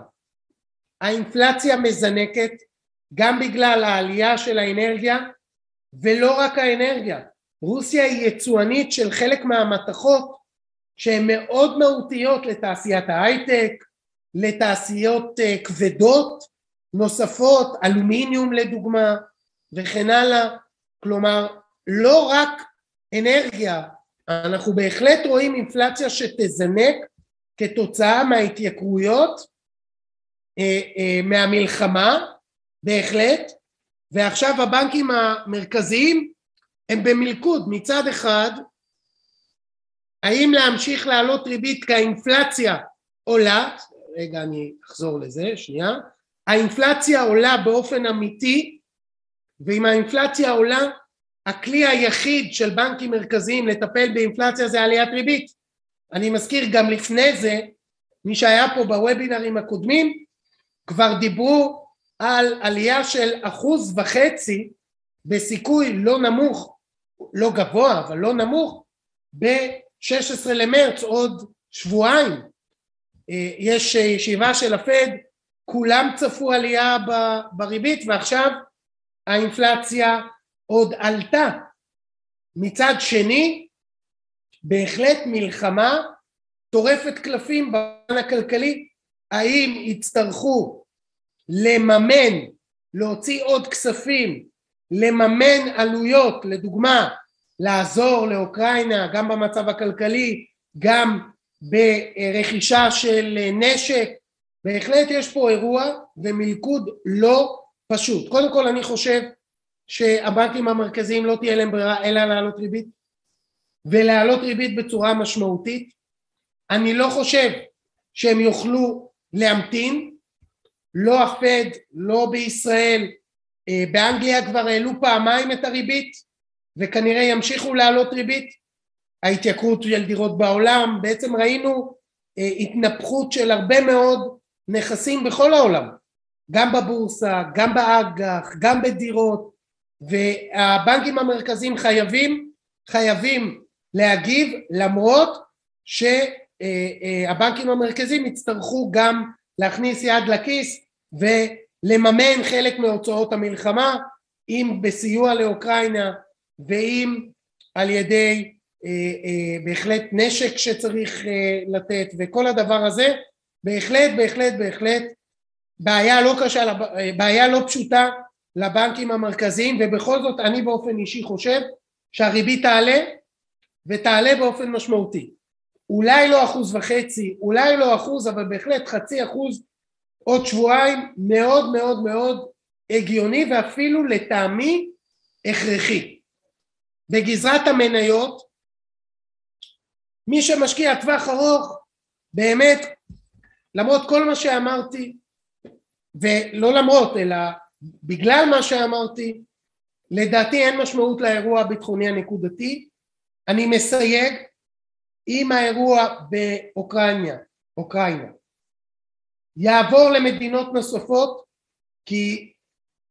האינפלציה מזנקת גם בגלל העלייה של האנרגיה ולא רק האנרגיה. רוסיה היא יצואנית של חלק מהמתכות שהן מאוד מהותיות לתעשיית ההייטק, לתעשיות אה, כבדות נוספות, אלומיניום לדוגמה וכן הלאה, כלומר לא רק אנרגיה אנחנו בהחלט רואים אינפלציה שתזנק כתוצאה מההתייקרויות אה, אה, מהמלחמה בהחלט. ועכשיו הבנקים המרכזיים הם במלכוד מצד אחד האם להמשיך להעלות ריבית כי האינפלציה עולה רגע אני אחזור לזה שנייה האינפלציה עולה באופן אמיתי ואם האינפלציה עולה הכלי היחיד של בנקים מרכזיים לטפל באינפלציה זה עליית ריבית. אני מזכיר גם לפני זה, מי שהיה פה בוובינרים הקודמים, כבר דיברו על עלייה של אחוז וחצי בסיכוי לא נמוך, לא גבוה אבל לא נמוך, ב-16 למרץ עוד שבועיים. אה, יש ישיבה של הפד, כולם צפו עלייה בריבית ועכשיו האינפלציה עוד עלתה. מצד שני, בהחלט מלחמה טורפת קלפים בעניין הכלכלי, האם יצטרכו לממן, להוציא עוד כספים, לממן עלויות, לדוגמה, לעזור לאוקראינה גם במצב הכלכלי, גם ברכישה של נשק, בהחלט יש פה אירוע ומלכוד לא פשוט. קודם כל אני חושב שהבנקים המרכזיים לא תהיה להם ברירה אלא להעלות ריבית ולהעלות ריבית בצורה משמעותית. אני לא חושב שהם יוכלו להמתין, לא הפד, לא בישראל, באנגליה כבר העלו פעמיים את הריבית וכנראה ימשיכו להעלות ריבית, ההתייקרות של דירות בעולם, בעצם ראינו אה, התנפחות של הרבה מאוד נכסים בכל העולם, גם בבורסה, גם באג"ח, גם בדירות, והבנקים המרכזיים חייבים, חייבים להגיב למרות שהבנקים המרכזיים יצטרכו גם להכניס יד לכיס ולממן חלק מהוצאות המלחמה אם בסיוע לאוקראינה ואם על ידי אה, אה, בהחלט נשק שצריך אה, לתת וכל הדבר הזה בהחלט בהחלט בהחלט בעיה לא קשה, בעיה לא פשוטה לבנקים המרכזיים ובכל זאת אני באופן אישי חושב שהריבית תעלה ותעלה באופן משמעותי. אולי לא אחוז וחצי אולי לא אחוז אבל בהחלט חצי אחוז עוד שבועיים מאוד מאוד מאוד הגיוני ואפילו לטעמי הכרחי. בגזרת המניות מי שמשקיע טווח ארוך באמת למרות כל מה שאמרתי ולא למרות אלא בגלל מה שאמרתי, לדעתי אין משמעות לאירוע הביטחוני הנקודתי, אני מסייג, אם האירוע באוקראינה, אוקראינה, יעבור למדינות נוספות, כי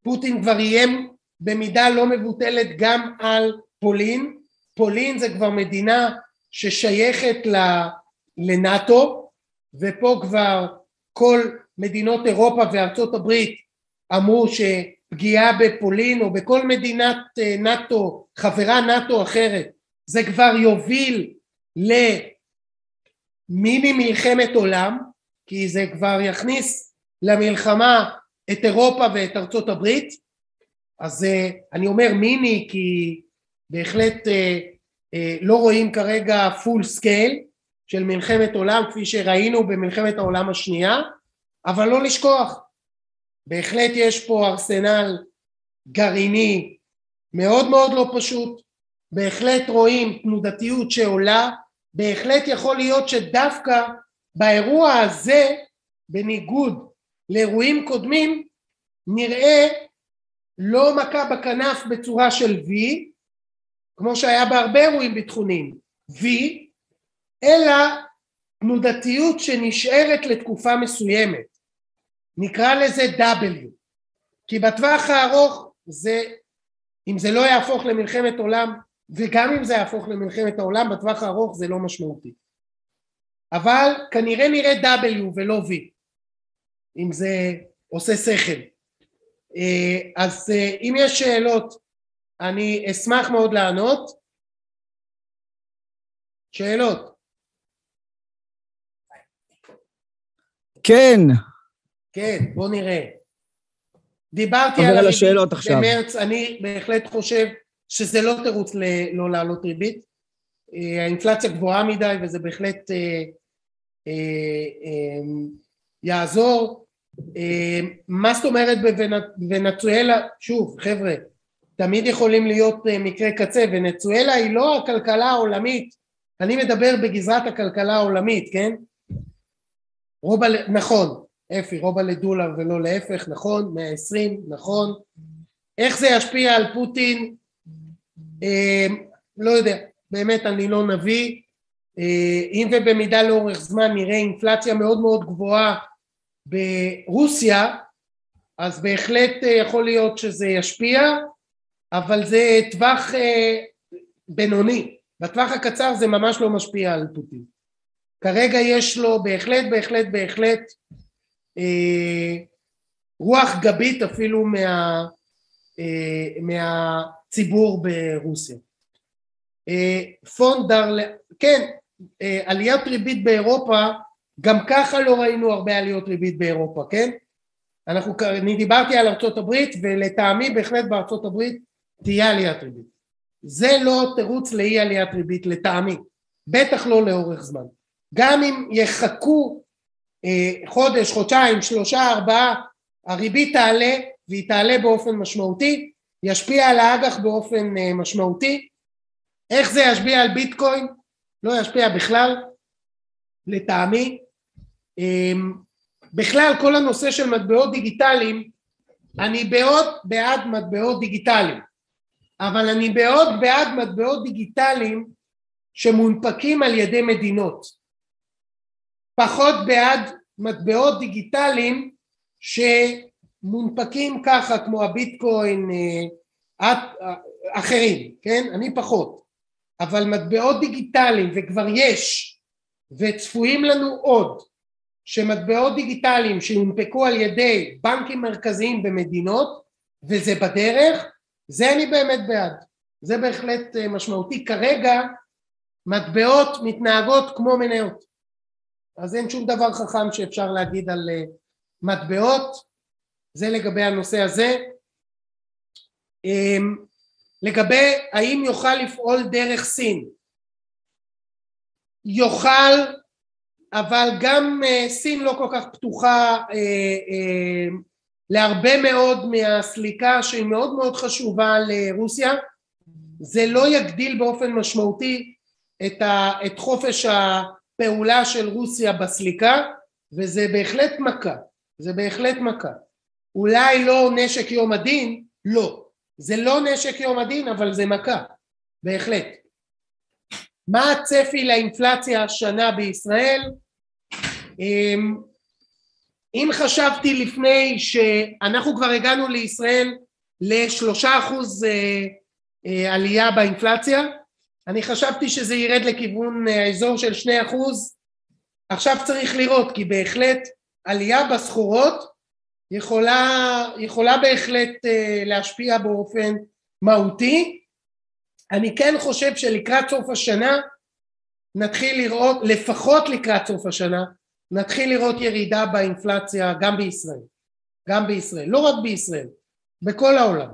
פוטין כבר איים במידה לא מבוטלת גם על פולין, פולין זה כבר מדינה ששייכת לנאטו, ופה כבר כל מדינות אירופה וארצות הברית אמרו שפגיעה בפולין או בכל מדינת אה, נאטו, חברה נאטו אחרת, זה כבר יוביל למיני מלחמת עולם, כי זה כבר יכניס למלחמה את אירופה ואת ארצות הברית, אז אה, אני אומר מיני כי בהחלט אה, לא רואים כרגע full scale של מלחמת עולם כפי שראינו במלחמת העולם השנייה, אבל לא לשכוח, בהחלט יש פה ארסנל גרעיני מאוד מאוד לא פשוט, בהחלט רואים תנודתיות שעולה, בהחלט יכול להיות שדווקא באירוע הזה, בניגוד לאירועים קודמים, נראה לא מכה בכנף בצורה של V, כמו שהיה בהרבה אירועים ביטחוניים, V, אלא תנודתיות שנשארת לתקופה מסוימת. נקרא לזה W, כי בטווח הארוך זה, אם זה לא יהפוך למלחמת עולם, וגם אם זה יהפוך למלחמת העולם, בטווח הארוך זה לא משמעותי. אבל כנראה נראה W ולא V, אם זה עושה שכל. אה, אז אה, אם יש שאלות, אני אשמח מאוד לענות. שאלות? כן. כן, בוא נראה. דיברתי על השאלות עכשיו. במרץ, אני בהחלט חושב שזה לא תירוץ ל- לא להעלות ריבית. אה, האינפלציה גבוהה מדי וזה בהחלט אה, אה, אה, יעזור. אה, מה זאת אומרת בוונצואלה? שוב, חבר'ה, תמיד יכולים להיות אה, מקרי קצה. ונצואלה היא לא הכלכלה העולמית, אני מדבר בגזרת הכלכלה העולמית, כן? רובה, נכון, אפי, רובה לדולר ולא להפך, נכון, 120, נכון. איך זה ישפיע על פוטין? אה, לא יודע, באמת אני לא נביא. אה, אם ובמידה לאורך זמן נראה אינפלציה מאוד מאוד גבוהה ברוסיה, אז בהחלט אה, יכול להיות שזה ישפיע, אבל זה טווח אה, בינוני. בטווח הקצר זה ממש לא משפיע על פוטין. כרגע יש לו בהחלט בהחלט בהחלט אה, רוח גבית אפילו מה, אה, מהציבור ברוסיה. אה, פונדר, כן, אה, עליית ריבית באירופה, גם ככה לא ראינו הרבה עליות ריבית באירופה, כן? אנחנו, אני דיברתי על ארצות הברית ולטעמי בהחלט בארצות הברית תהיה עליית ריבית. זה לא תירוץ לאי עליית ריבית לטעמי, בטח לא לאורך זמן. גם אם יחכו אה, חודש, חודשיים, שלושה, ארבעה, הריבית תעלה והיא תעלה באופן משמעותי, ישפיע על האג"ח באופן אה, משמעותי. איך זה ישפיע על ביטקוין? לא ישפיע בכלל, לטעמי. אה, בכלל כל הנושא של מטבעות דיגיטליים, אני מאוד בעד מטבעות דיגיטליים, אבל אני מאוד בעד מטבעות דיגיטליים שמונפקים על ידי מדינות. פחות בעד מטבעות דיגיטליים שמונפקים ככה כמו הביטקוין אה, אה, אחרים, כן? אני פחות. אבל מטבעות דיגיטליים וכבר יש וצפויים לנו עוד שמטבעות דיגיטליים שהונפקו על ידי בנקים מרכזיים במדינות וזה בדרך, זה אני באמת בעד. זה בהחלט אה, משמעותי. כרגע מטבעות מתנהגות כמו מניות. אז אין שום דבר חכם שאפשר להגיד על אה, מטבעות, זה לגבי הנושא הזה. אמ, לגבי האם יוכל לפעול דרך סין, יוכל אבל גם אה, סין לא כל כך פתוחה אה, להרבה מאוד מהסליקה שהיא מאוד מאוד חשובה לרוסיה זה לא יגדיל באופן משמעותי את, ה, את חופש פעולה של רוסיה בסליקה וזה בהחלט מכה, זה בהחלט מכה. אולי לא נשק יום הדין, לא. זה לא נשק יום הדין אבל זה מכה, בהחלט. מה הצפי לאינפלציה השנה בישראל? אמ, אם חשבתי לפני שאנחנו כבר הגענו לישראל לשלושה אחוז אה, אה, עלייה באינפלציה, אני חשבתי שזה ירד לכיוון אה, האזור של שני אחוז, עכשיו צריך לראות כי בהחלט עלייה בסחורות יכולה, יכולה בהחלט להשפיע באופן מהותי. אני כן חושב שלקראת סוף השנה נתחיל לראות, לפחות לקראת סוף השנה, נתחיל לראות ירידה באינפלציה גם בישראל, גם בישראל, לא רק בישראל, בכל העולם,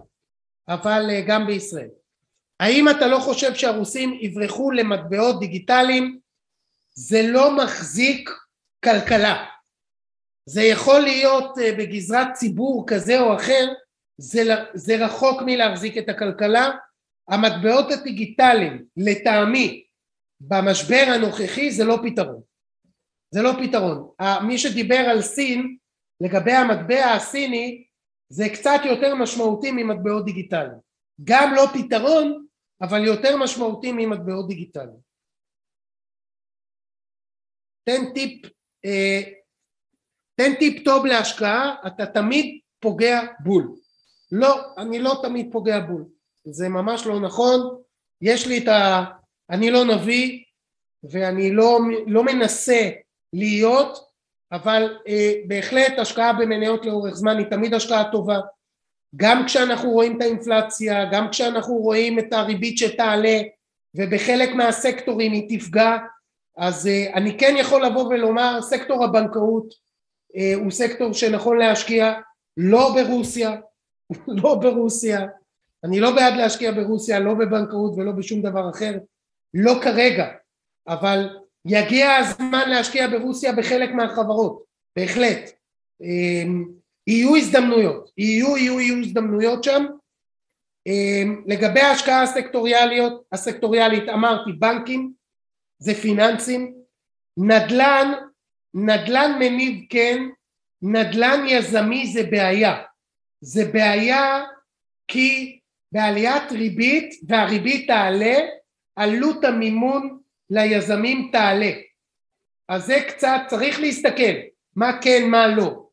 אבל אה, גם בישראל. האם אתה לא חושב שהרוסים יברחו למטבעות דיגיטליים? זה לא מחזיק כלכלה. זה יכול להיות אה, בגזרת ציבור כזה או אחר, זה, זה רחוק מלהחזיק את הכלכלה. המטבעות הדיגיטליים, לטעמי, במשבר הנוכחי זה לא פתרון. זה לא פתרון. מי שדיבר על סין, לגבי המטבע הסיני, זה קצת יותר משמעותי ממטבעות דיגיטליים. גם לא פתרון, אבל יותר משמעותי ממטבעות דיגיטליים. תן טיפ, אה, תן טיפ טוב להשקעה, אתה תמיד פוגע בול. לא, אני לא תמיד פוגע בול. זה ממש לא נכון. יש לי את ה... אני לא נביא, ואני לא, לא מנסה להיות, אבל אה, בהחלט השקעה במניות לאורך זמן היא תמיד השקעה טובה. גם כשאנחנו רואים את האינפלציה, גם כשאנחנו רואים את הריבית שתעלה, ובחלק מהסקטורים היא תפגע, אז אה, אני כן יכול לבוא ולומר, סקטור הבנקאות הוא סקטור שנכון להשקיע, לא ברוסיה, לא ברוסיה, אני לא בעד להשקיע ברוסיה, לא בבנקאות ולא בשום דבר אחר, לא כרגע, אבל יגיע הזמן להשקיע ברוסיה בחלק מהחברות, בהחלט. אמ, יהיו הזדמנויות, יהיו יהיו יהיו הזדמנויות שם. אמ, לגבי ההשקעה הסקטוריאלית אמרתי בנקים זה פיננסים, נדל"ן, נדל"ן מניב כן, נדל"ן יזמי זה בעיה, זה בעיה כי בעליית ריבית והריבית תעלה עלות המימון ליזמים תעלה. אז זה קצת, צריך להסתכל, מה כן, מה לא.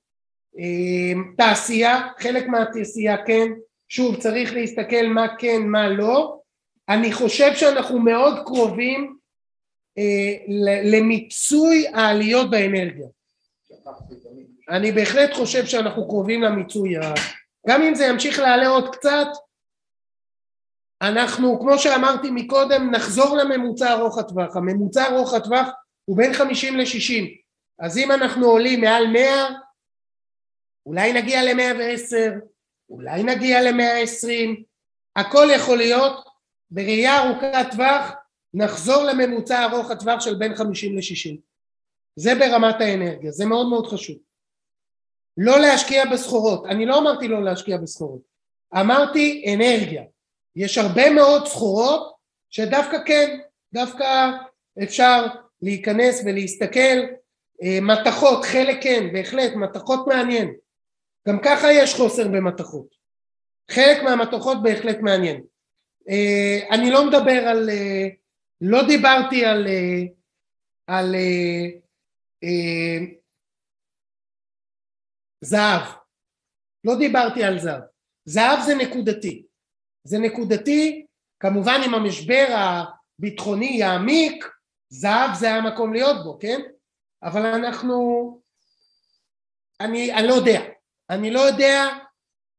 אמ, תעשייה, חלק מהתעשייה כן, שוב צריך להסתכל מה כן, מה לא. אני חושב שאנחנו מאוד קרובים למיצוי העליות באנרגיה. אני בהחלט חושב שאנחנו קרובים למיצוי, גם אם זה ימשיך לעלה עוד קצת, אנחנו, כמו שאמרתי מקודם, נחזור לממוצע ארוך הטווח. הממוצע ארוך הטווח הוא בין 50 ל-60. אז אם אנחנו עולים מעל 100, אולי נגיע ל-110, אולי נגיע ל-120, הכל יכול להיות. בראייה ארוכת טווח נחזור לממוצע ארוך הטווח של בין 50 ל-60. זה ברמת האנרגיה, זה מאוד מאוד חשוב. לא להשקיע בסחורות, אני לא אמרתי לא להשקיע בסחורות, אמרתי אנרגיה. יש הרבה מאוד סחורות שדווקא כן, דווקא אפשר להיכנס ולהסתכל, אה, מתכות, חלק כן, בהחלט, מתכות מעניין, גם ככה יש חוסר במתכות, חלק מהמתכות בהחלט מעניין. אה, אני לא מדבר על, אה, לא דיברתי על, על זהב, לא דיברתי על זהב, זהב זה נקודתי, זה נקודתי, כמובן אם המשבר הביטחוני יעמיק, זהב זה המקום להיות בו, כן? אבל אנחנו, אני, אני לא יודע, אני לא יודע,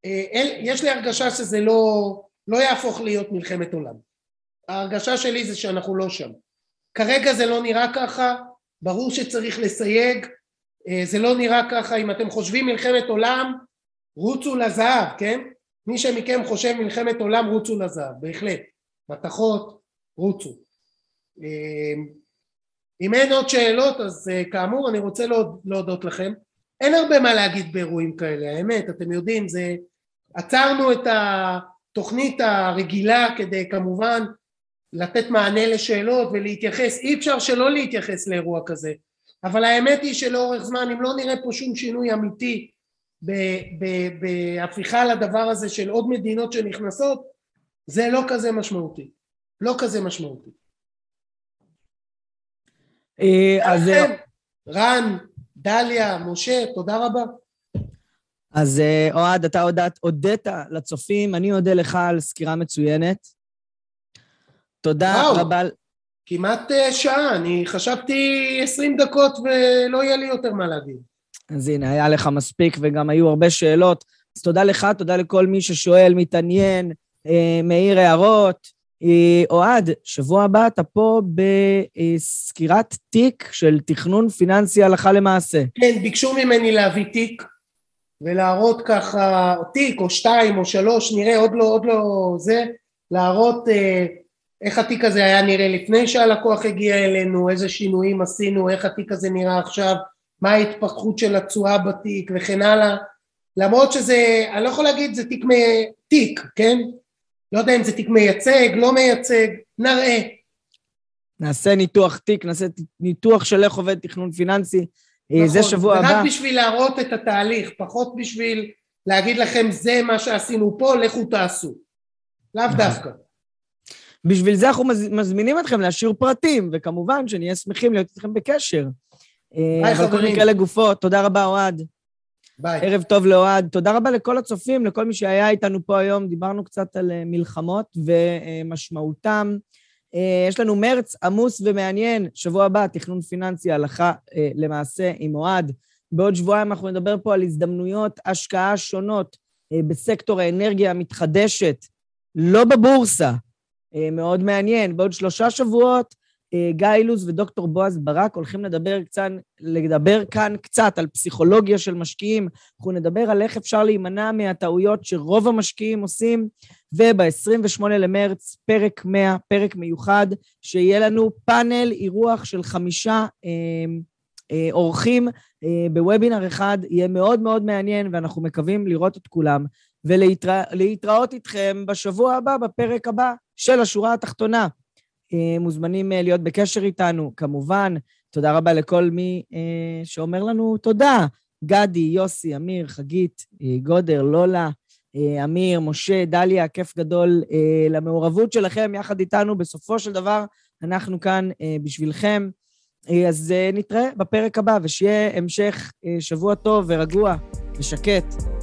אה, יש לי הרגשה שזה לא, לא יהפוך להיות מלחמת עולם. ההרגשה שלי זה שאנחנו לא שם. כרגע זה לא נראה ככה, ברור שצריך לסייג, אה, זה לא נראה ככה, אם אתם חושבים מלחמת עולם, רוצו לזהב, כן? מי שמכם חושב מלחמת עולם רוצו לזהב, בהחלט. מתכות, רוצו. אמ, אם אין עוד שאלות אז אה, כאמור אני רוצה להודות לכם. אין הרבה מה להגיד באירועים כאלה, האמת, אתם יודעים, זה... עצרנו את התוכנית הרגילה כדי כמובן לתת מענה לשאלות ולהתייחס, אי אפשר שלא להתייחס לאירוע כזה, אבל האמת היא שלאורך זמן אם לא נראה פה שום שינוי אמיתי בהפיכה לדבר הזה של עוד מדינות שנכנסות זה לא כזה משמעותי, לא כזה משמעותי. אה, אז... אה, רן, דליה, משה, תודה רבה. אז אה, אוהד, אתה הודעת, הודית לצופים, אני אודה לך על סקירה מצוינת. תודה וואו. רבה. כמעט אה, שעה, אני חשבתי 20 דקות ולא יהיה לי יותר מה להגיד. אז הנה, היה לך מספיק וגם היו הרבה שאלות. אז תודה לך, תודה לכל מי ששואל, מתעניין, אה, מעיר הערות. אה, אוהד, שבוע הבא אתה פה בסקירת תיק של תכנון פיננסי הלכה למעשה. כן, ביקשו ממני להביא תיק ולהראות ככה, תיק או שתיים או שלוש, נראה, עוד לא, עוד לא זה, להראות אה, איך התיק הזה היה נראה לפני שהלקוח הגיע אלינו, איזה שינויים עשינו, איך התיק הזה נראה עכשיו, מה ההתפתחות של התשואה בתיק וכן הלאה. למרות שזה, אני לא יכול להגיד זה תיק, מ... תיק, כן? לא יודע אם זה תיק מייצג, לא מייצג, נראה. נעשה ניתוח תיק, נעשה ניתוח של איך עובד תכנון פיננסי. אה, זה נכון, שבוע זה הבא. רק בשביל להראות את התהליך, פחות בשביל להגיד לכם זה מה שעשינו פה, לכו תעשו. לאו נכון. דווקא. בשביל זה אנחנו מז- מזמינים אתכם להשאיר פרטים, וכמובן שנהיה שמחים להיות איתכם בקשר. אה, ביי, אבל כל חברים. מקרה לגופו, תודה רבה, אוהד. ביי. ערב טוב לאוהד. תודה רבה לכל הצופים, לכל מי שהיה איתנו פה היום. דיברנו קצת על אה, מלחמות ומשמעותם. אה, יש לנו מרץ עמוס ומעניין. שבוע הבא, תכנון פיננסי הלכה למעשה עם אוהד. בעוד שבועיים אנחנו נדבר פה על הזדמנויות השקעה שונות בסקטור האנרגיה המתחדשת, לא בבורסה. אה, מאוד מעניין. בעוד שלושה שבועות, אה, גיא אילוז ודוקטור בועז ברק הולכים לדבר, קצת, לדבר כאן קצת על פסיכולוגיה של משקיעים. אנחנו נדבר על איך אפשר להימנע מהטעויות שרוב המשקיעים עושים, וב-28 למרץ, פרק 100, פרק מיוחד, שיהיה לנו פאנל אירוח של חמישה אה, אורחים אה, בוובינר אחד, יהיה מאוד מאוד מעניין, ואנחנו מקווים לראות את כולם, ולהתראות איתכם בשבוע הבא, בפרק הבא של השורה התחתונה. אה, מוזמנים אה, להיות בקשר איתנו, כמובן. תודה רבה לכל מי אה, שאומר לנו תודה. גדי, יוסי, אמיר, חגית, גודר, לולה, אמיר, משה, דליה, כיף גדול למעורבות שלכם יחד איתנו. בסופו של דבר, אנחנו כאן בשבילכם. אז אה, נתראה בפרק הבא, ושיהיה המשך שבוע טוב ורגוע ושקט.